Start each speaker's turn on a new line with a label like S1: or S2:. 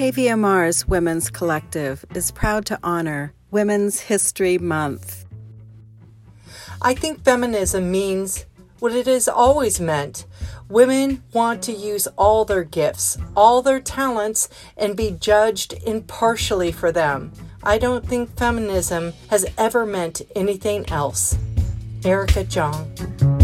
S1: KVMR's Women's Collective is proud to honor Women's History Month.
S2: I think feminism means what it has always meant. Women want to use all their gifts, all their talents, and be judged impartially for them. I don't think feminism has ever meant anything else. Erica Jong.